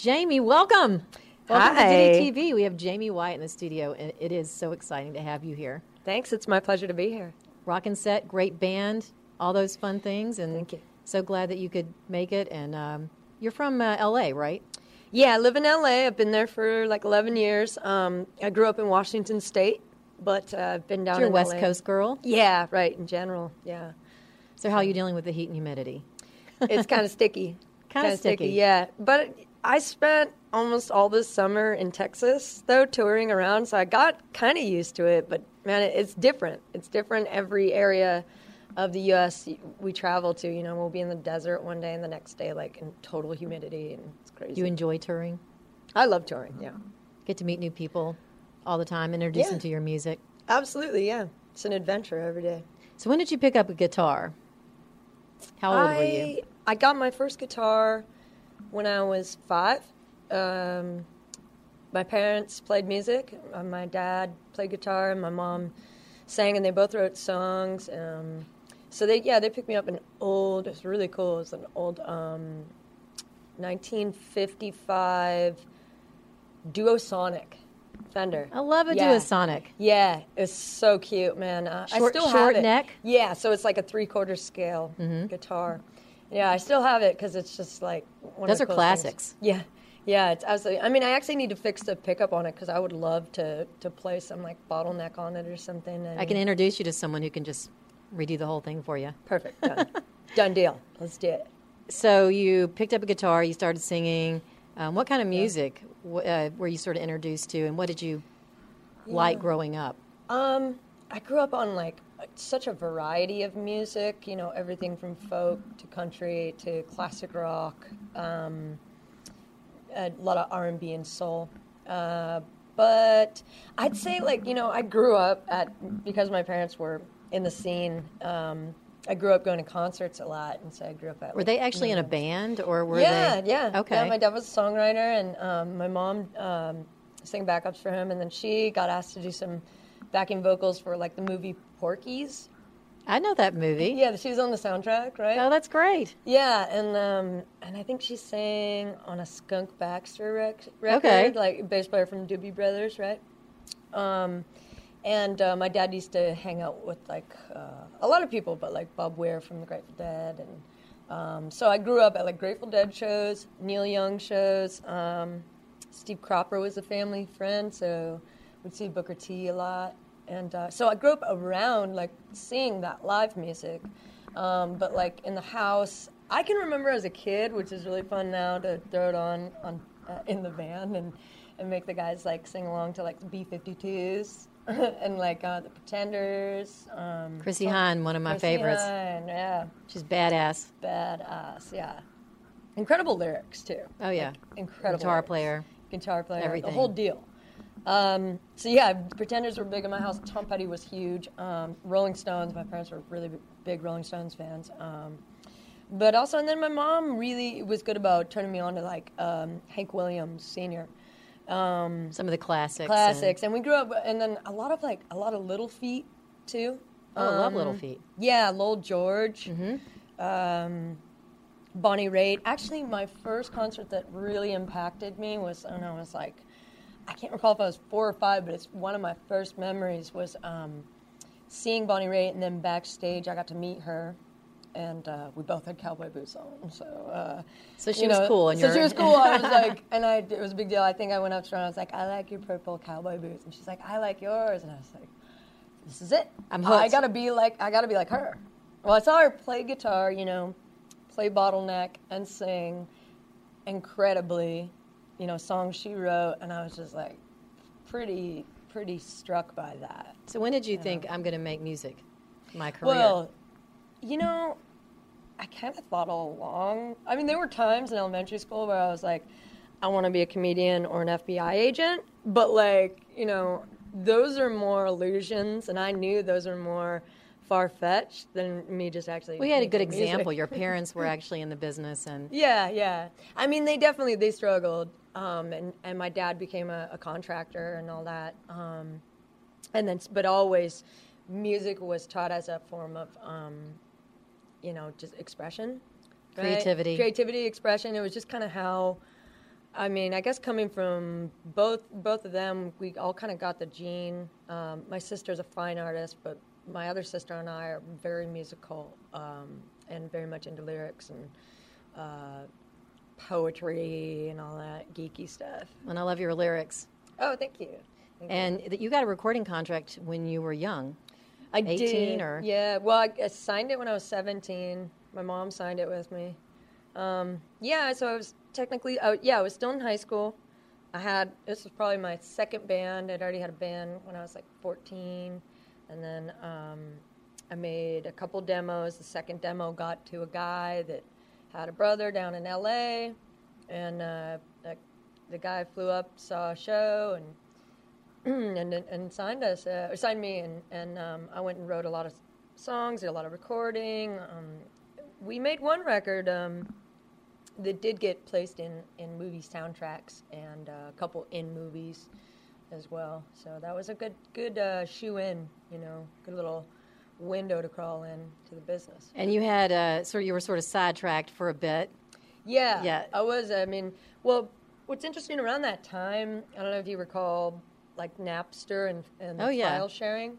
Jaime, welcome. Welcome Hi. to Ditty TV. We have Jaime Wyatt in the studio, and it is so exciting to have you here. Thanks. It's my pleasure to be here. Rockin' set, great band, all those fun things, and Thank you. so glad that you could make it. And um, you're from uh, LA, right? Yeah, I live in LA. I've been there for like 11 years. Um, I grew up in Washington State, but uh, I've been down You're a West LA. Coast girl. Yeah, right. In general, yeah. So how are you dealing with the heat and humidity? It's kind of sticky. Kinda Kinda sticky. Yeah, but I spent almost all this summer in Texas, though, touring around, so I got kind of used to it. But man, it, it's different. It's different every area of the U.S. we travel to. You know, we'll be in the desert one day, and the next day, like in total humidity, and it's crazy. You enjoy touring? I love touring. Yeah. Uh-huh. Get to meet new people all the time, introduce Yeah. them to your music. Absolutely, yeah. It's an adventure every day. So when did you pick up a guitar? How old I, were you? I got my first guitar when I was five. Um, my parents played music. Uh, my dad played guitar, and my mom sang, and they both wrote songs. Um, so they, yeah, they picked me up an old. It's really cool. It's an old um, 1955 Duosonic Fender. I love a Yeah. Duosonic. Yeah, it's so cute, man. Uh, I Short- still short have it. neck? Mm-hmm. Yeah, so it's like a three quarter scale guitar. Yeah, I still have it because it's just like one Those of the are classics. things. Yeah, yeah, it's absolutely. I mean, I actually need to fix the pickup on it because I would love to to play some like bottleneck on it or something. And I can introduce you to someone who can just redo the whole thing for you. perfect done, done deal. Let's do it. So you picked up a guitar, you started singing. Um, what kind of music w- uh, were you sort of introduced to, and what did you like growing up? Um, I grew up on like such a variety of music. You know, everything from folk to country to classic rock. Um, a lot of R and B and soul. Uh, but I'd say like you know I grew up at because my parents were in the scene. Um, I grew up going to concerts a lot, and so I grew up at. Were like, they actually in a band, or were yeah, they? yeah. Okay. Yeah, my dad was a songwriter, and um, my mom um, sang backups for him, and then she got asked to do some backing vocals for like the movie Porky's. I know that movie. Yeah, she was on the soundtrack, right? Oh, that's great. Yeah, and um, and I think she sang on a Skunk Baxter rec- record, Okay. like bass player from Doobie Brothers, right? Um, and uh, my dad used to hang out with like uh, a lot of people, but like Bob Weir from the Grateful Dead, and um, so I grew up at like Grateful Dead shows, Neil Young shows. Um, Steve Cropper was a family friend, so we'd see Booker T a lot, and uh, so I grew up around like seeing that live music. Um, but like in the house, I can remember as a kid, which is really fun now to throw it on on uh, in the van and and make the guys like sing along to like the B52s and like uh, the Pretenders. Um, Chrissie Hynde, one of my Chrissie favorites. Hynde, yeah, She's badass. badass, yeah. Incredible lyrics too. Oh yeah, Like, incredible guitar lyrics. player. guitar player, Everything. the whole deal. Um, so yeah, Pretenders were big in my house. Tom Petty was huge. Um, Rolling Stones. My parents were really big Rolling Stones fans. Um, but also, and then my mom really was good about turning me on to like um, Hank Williams Senior Some of the classics. classics. And we grew up, and then a lot of like a lot of Little Feat too. And, oh, I love Um, Little Feat. Yeah, Lowell George, Mm-hmm. um, Bonnie Raitt. Actually, my first concert that really impacted me was I was like, I can't recall if I was four or five, but it's one of my first memories was um, seeing Bonnie Raitt, and then backstage I got to meet her. And uh, we both had cowboy boots on, so uh, So she was know, cool, and so she was cool. I was like, and I, it was a big deal. I think I went up to her and I was like, "I like your purple cowboy boots," and she's like, "I like yours," and I was like, "This is it. I'm hooked. I gotta be like, I gotta be like her." Well, I saw her play guitar, you know, play bottleneck and sing incredibly, you know, songs she wrote, and I was just like, pretty, pretty struck by that. So when did you think I'm going to make music my career? Well, you know, I kind of thought all along. I mean, there were times in elementary school where I was like, I want to be a comedian or an FBI agent, but like, you know, those are more illusions, and I knew those are more far fetched than me just actually. we had a good making music. example. Your parents were actually in the business, and Yeah, yeah. I mean, they definitely they struggled, um, and and my dad became a, a contractor and all that, um, and then but always, music was taught as a form of, um, you know, just expression, right? Creativity. creativity, expression. It was just kind of how I mean, I guess coming from both both of them, we all kind of got the gene. Um, my sister's a fine artist, but my other sister and I are very musical um, and very much into lyrics and uh, poetry and all that geeky stuff. And I love your lyrics. Oh, thank you. Thank you. And that you got a recording contract when you were young. I 18 did. or- yeah. Well, I, I signed it when I was 17. My mom signed it with me. Um, yeah, so I was technically, uh, yeah, I was still in high school. I had this was probably my second band. I'd already had a band when I was like 14, and then um, I made a couple demos. The second demo got to a guy that had a brother down in L.A., and uh, that, the guy flew up, saw a show, and and and signed us, uh, signed me, and and um, I went and wrote a lot of songs, did a lot of recording. Um, we made one record um, that did get placed in in movie soundtracks and uh, a couple in movies as well. So that was a good good uh, shoe in, you know, good little window to crawl in to the business. And you had uh, sort of you were sort of sidetracked for a bit. Yeah, Yeah. I was. I mean, well, what's interesting around that time, I don't know if you recall, like Napster and, and Oh, yeah. file sharing.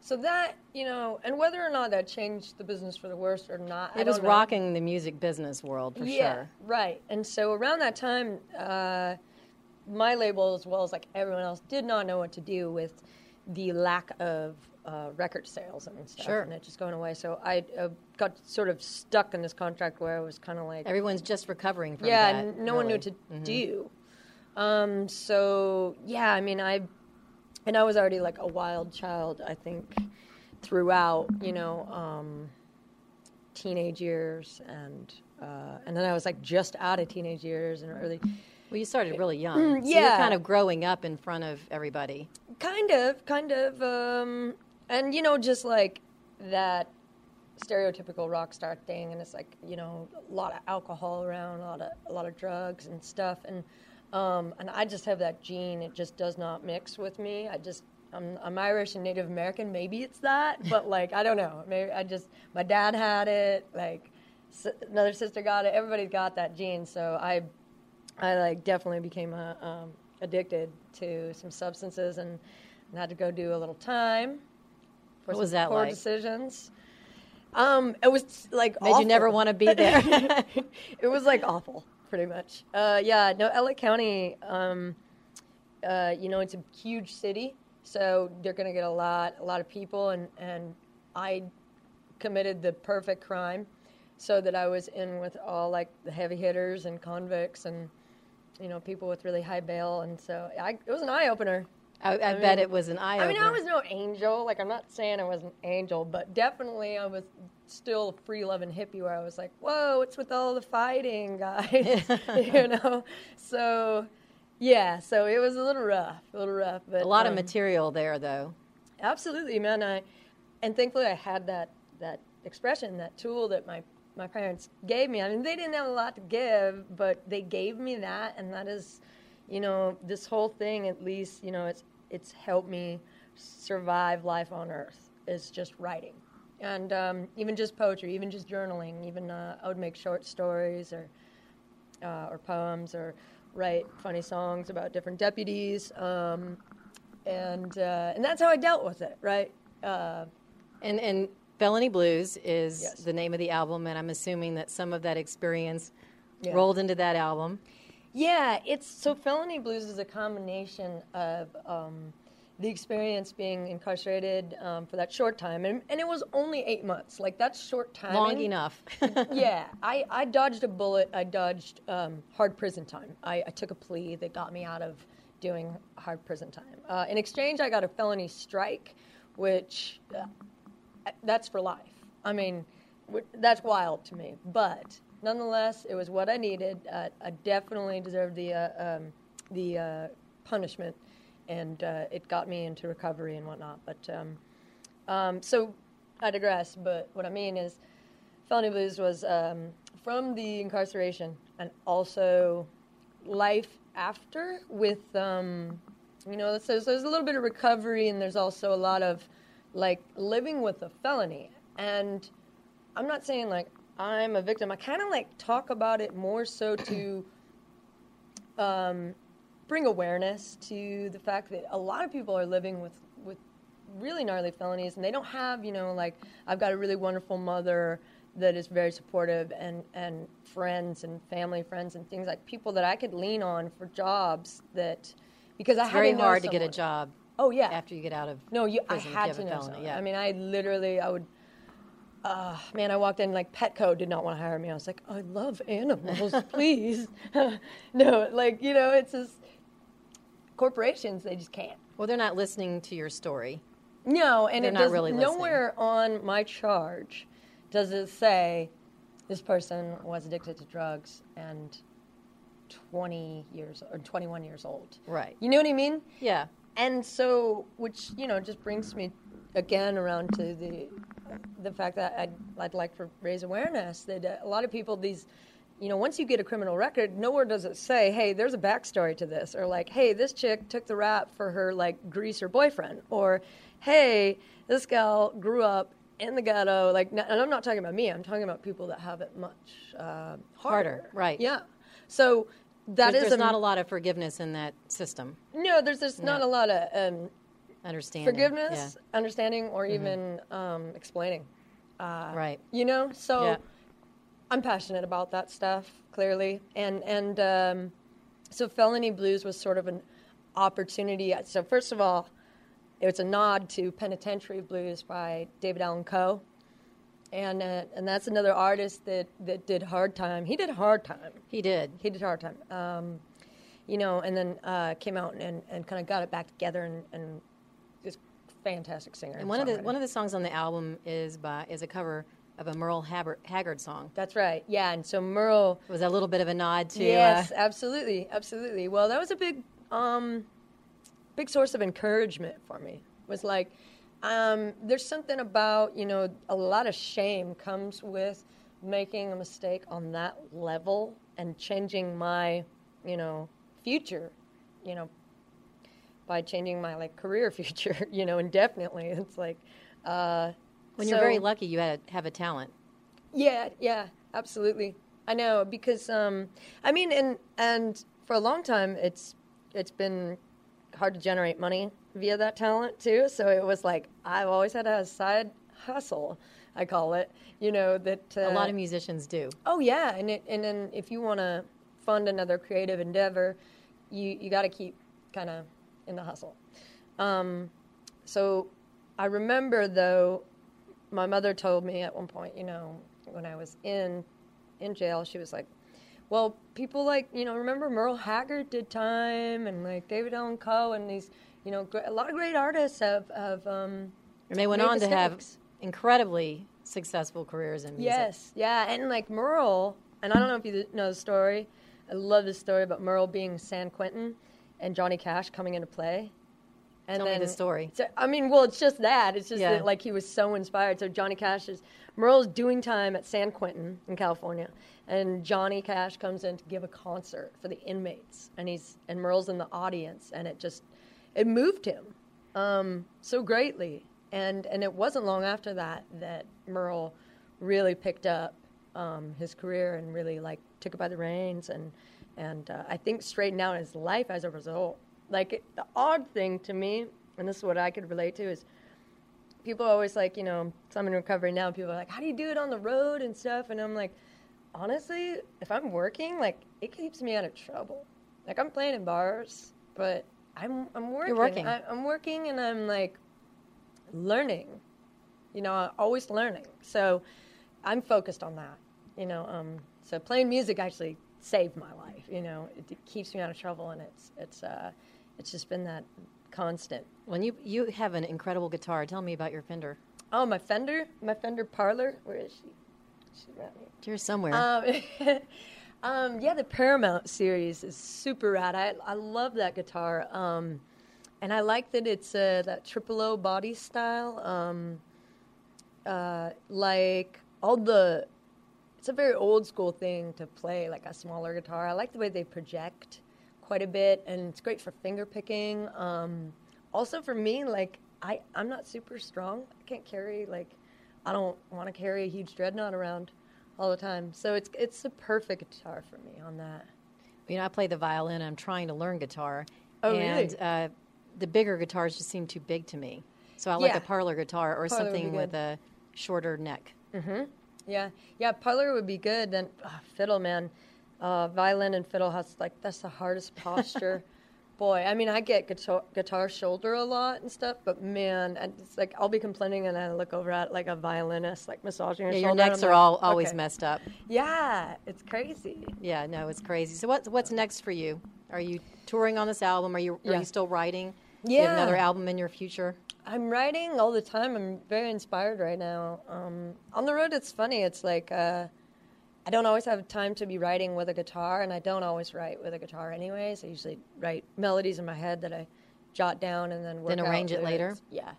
So that you know, and whether or not that changed the business for the worse or not, It was don't know. rocking the music business world for yeah, sure. right. And so around that time, uh, my label, as well as like everyone else, did not know what to do with the lack of uh, record sales and stuff, Sure. and it just going away. So I uh, got sort of stuck in this contract where I was kind of like, Everyone's just recovering from yeah, that. no one knew really. what to do. Um, so yeah, I mean, I and I was already like a wild child. I think throughout, you know, um, teenage years and uh, and then I was like just out of teenage years and early, Well, you started really young. So you're Mm, yeah. kind of growing up in front of everybody. kind of, kind of, um, and you know, just like that stereotypical rock star thing, and it's like you know, a lot of alcohol around, a lot of a lot of drugs and stuff, and um, and I just have that gene. It just does not mix with me. I just I'm, I'm Irish and Native American. Maybe it's that, but like I don't know. Maybe I just my dad had it. Like s- another sister got it. Everybody's got that gene. So I I like definitely became uh um, addicted to some substances and, and had to go do a little time. For What some was that poor like? decisions. Um, it was like Made you never want to be there. it was like awful, pretty much. Uh, yeah, no, LA County. Um, uh, you know, it's a huge city, so they're going to get a lot, a lot of people, and and I committed the perfect crime, so that I was in with all like the heavy hitters and convicts and you know people with really high bail, and so I, it was an eye opener. I, I, I bet it was an eye opener. I mean, I was no angel. Like, I'm not saying I was an angel, but definitely I was still a free loving hippie where I was like, whoa, what's with all the fighting, guys? you know? So, yeah, so it was a little rough, a little rough. But, a lot of um, material there, though. Absolutely, man. I, and thankfully I had that, that expression, that tool that my, my parents gave me. I mean, they didn't have a lot to give, but they gave me that, and that is, you know, this whole thing, at least, you know, it's, it's helped me survive life on earth, is just writing. And um, even just poetry, even just journaling, even uh, I would make short stories or, uh, or poems or write funny songs about different deputies. Um, and, uh, and that's how I dealt with it, right? Uh, And and Felony Blues is Yes. the name of the album, and I'm assuming that some of that experience Yeah. rolled into that album. Yeah, it's so felony blues is a combination of um, the experience being incarcerated um, for that short time, and, and it was only eight months. Like that's short time. Long enough. yeah, I, I dodged a bullet. I dodged um, hard prison time. I, I took a plea that got me out of doing hard prison time. Uh, in exchange, I got a felony strike, which uh, that's for life. I mean, that's wild to me. But nonetheless, it was what I needed. Uh, I definitely deserved the uh, um, the uh, punishment, and uh, it got me into recovery and whatnot. But um, um, so I digress. But what I mean is, felony blues was um, from the incarceration and also life after with um, you know so, so there's a little bit of recovery and there's also a lot of like living with a felony. And i'm not saying like i'm a victim. I kind of like talk about it more so to um, bring awareness to the fact that a lot of people are living with with really gnarly felonies, and they don't have, you know, like I've got a really wonderful mother that is very supportive and and friends and family friends and things like people that I could lean on for jobs that because I It's had very hard to get a job Oh yeah, after you get out of no, you. I prison had you to know. felony, yeah. I mean, I literally, I would. Uh, man, I walked in like Petco did not want to hire me. I was like, I love animals, please. no, like you know, it's just corporations. They just can't. Well, they're not listening to your story. No, and They're it not does really listening. nowhere on my charge does it say this person was addicted to drugs and 20 years or 21 years old. Right. You know what I mean? Yeah. And so which you know just brings me again around to the the fact that I'd, I'd like to raise awareness that uh, a lot of people these you know once you get a criminal record nowhere does it say hey there's a backstory to this or like hey this chick took the rap for her like greaser boyfriend or hey this gal grew up in the ghetto like and i'm not talking about me i'm talking about people that have it much uh, harder, Harder, right. yeah so that there's, is there's not a lot of forgiveness in that system. no there's there's not a lot of um, Understanding. forgiveness, understanding, or even um, explaining. Yeah. Right. You know, so Yeah. I'm passionate about that stuff clearly, and and um, so felony blues was sort of an opportunity. So first of all, it was a nod to Penitentiary Blues by David Allan Coe, and uh, and that's another artist that that did Hard Time. He did Hard Time. He did. He did Hard Time. Um, you know, and then uh, came out and, and kind of got it back together and, and just fantastic singer. And one of the one of the songs on the album is by is a cover of a Merle Haggard, Haggard song. That's right. Yeah, and so Merle. Was a little bit of a nod to. yes, Uh, absolutely, absolutely. Well, that was a big, um, big source of encouragement for me. Was like, um, there's something about you know a lot of shame comes with making a mistake on that level and changing my, you know, future, you know, by changing my like career future, you know, indefinitely. It's like. Uh, when you're very lucky, you had have a talent. Yeah, yeah, absolutely. I know because um, I mean, and and for a long time, it's it's been hard to generate money via that talent too. So it was like I've always had a side hustle, I call it. You know that uh, A lot of musicians do. Oh yeah, and it, and then if you want to fund another creative endeavor, you you got to keep kind of in the hustle. Um, so I remember though, my mother told me at one point, you know, when I was in in jail, she was like, "Well, people like you know, remember Merle Haggard did time, and like David Allan Coe, and these, you know, a lot of great artists have have." Um, And they went on to have incredibly successful careers in music. Yes, yeah, and like Merle, and I don't know if you know the story. I love this story about Merle being San Quentin and Johnny Cash coming into play. And Tell me the story. So, I mean, well, it's just that. It's just Yeah. that like he was so inspired. So Johnny Cash is Merle's doing time at San Quentin in California, and Johnny Cash comes in to give a concert for the inmates, and he's and Merle's in the audience, and it just it moved him um, so greatly. And and it wasn't long after that that Merle really picked up um, his career and really like took it by the reins and and uh, I think straightened out his life as a result. Like it, the odd thing to me, and this is what I could relate to, is people always like, you know, so I'm in recovery now. People are like, how do you do it on the road and stuff? And I'm like, honestly, if I'm working, like it keeps me out of trouble. Like I'm playing in bars, but I'm I'm working. You're working. I, I'm working, and I'm like learning. You know, always learning. So I'm focused on that. You know, um, so playing music actually saved my life. You know, it, it keeps me out of trouble, and it's it's uh, it's just been that constant. When you you have an incredible guitar, tell me about your Fender. Oh, my Fender, my Fender Parlor. Where is she? She's around here. Here's somewhere. Um, um, yeah, the Paramount series is super rad. I, I love that guitar. Um, and I like that it's uh, that triple O body style. Um, uh, like all the, it's a very old school thing to play like a smaller guitar. I like the way they project quite a bit, and it's great for finger picking. Um, also for me, like I, I'm not super strong. I can't carry like, I don't want to carry a huge dreadnought around all the time. So it's it's the perfect guitar for me on that. You know, I play the violin. I'm trying to learn guitar. Oh, really? and uh, the bigger guitars just seem too big to me. So I like Yeah. a parlor guitar or Parlor something with a shorter neck. Yeah, yeah. Parlor would be good. Then ah, fiddle, man. Uh, violin and fiddle has like that's the hardest posture. Boy, I mean, I get guitar, guitar shoulder a lot and stuff, but man, it's like I'll be complaining and I look over at like a violinist like massaging her Yeah, shoulder. your necks are like, all always okay. messed up. Yeah, it's crazy. Yeah, no, it's crazy. So what's what's next for you? Are you touring on this album? Are you are Yeah. you still writing? Do you have Yeah. another album in your future? I'm writing all the time. I'm very inspired right now. Um, on the road, it's funny. It's like uh, I don't always have time to be writing with a guitar, and I don't always write with a guitar anyways. I usually write melodies in my head that I jot down and then work Then arrange it later? Yeah.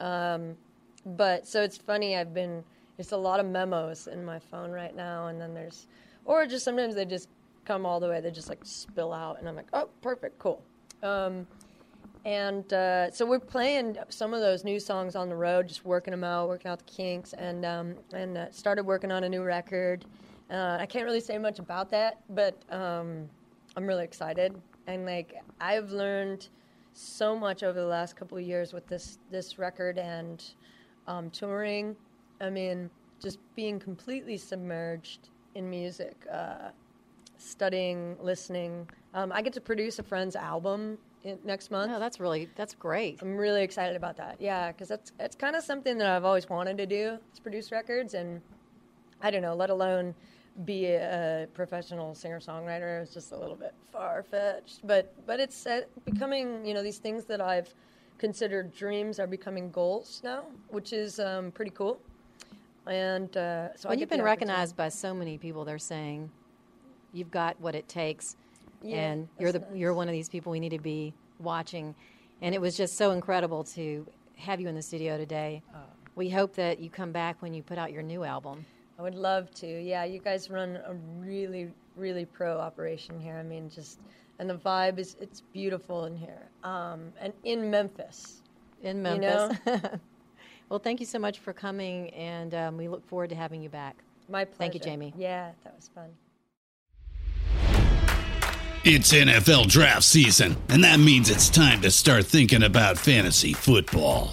Um, but so it's funny. I've been it's a lot of memos in my phone right now, and then there's or just sometimes they just come all the way. They just like spill out, and I'm like, oh, perfect, cool. Um, and uh, so we're playing some of those new songs on the road, just working them out, working out the kinks, and um, and uh, started working on a new record. Uh, I can't really say much about that, but um, I'm really excited. And like I've learned so much over the last couple of years with this this record and um, touring. I mean, just being completely submerged in music, uh, studying, listening. Um, I get to produce a friend's album in, next month. No, that's really that's great. I'm really excited about that. Yeah, because that's it's kind of something that I've always wanted to do. Is produce records, and I don't know, let alone be a, professional singer songwriter. It's just a little bit far fetched, but but it's uh, becoming you know these things that I've considered dreams are becoming goals now, which is um, pretty cool. And uh, so Well, get you've been recognized by so many people. They're saying you've got what it takes, Yeah, and you're the that's you're one of these people we need to be watching. And it was just so incredible to have you in the studio today. Oh. We hope that you come back when you put out your new album. I would love to. Yeah, you guys run a really, really pro operation here. I mean, just and the vibe is it's beautiful in here. Um, and in Memphis. in You Memphis. well, thank you so much for coming, and um, we look forward to having you back. My pleasure. Thank you, Jaime. Yeah, that was fun. It's NFL draft season, and that means it's time to start thinking about fantasy football.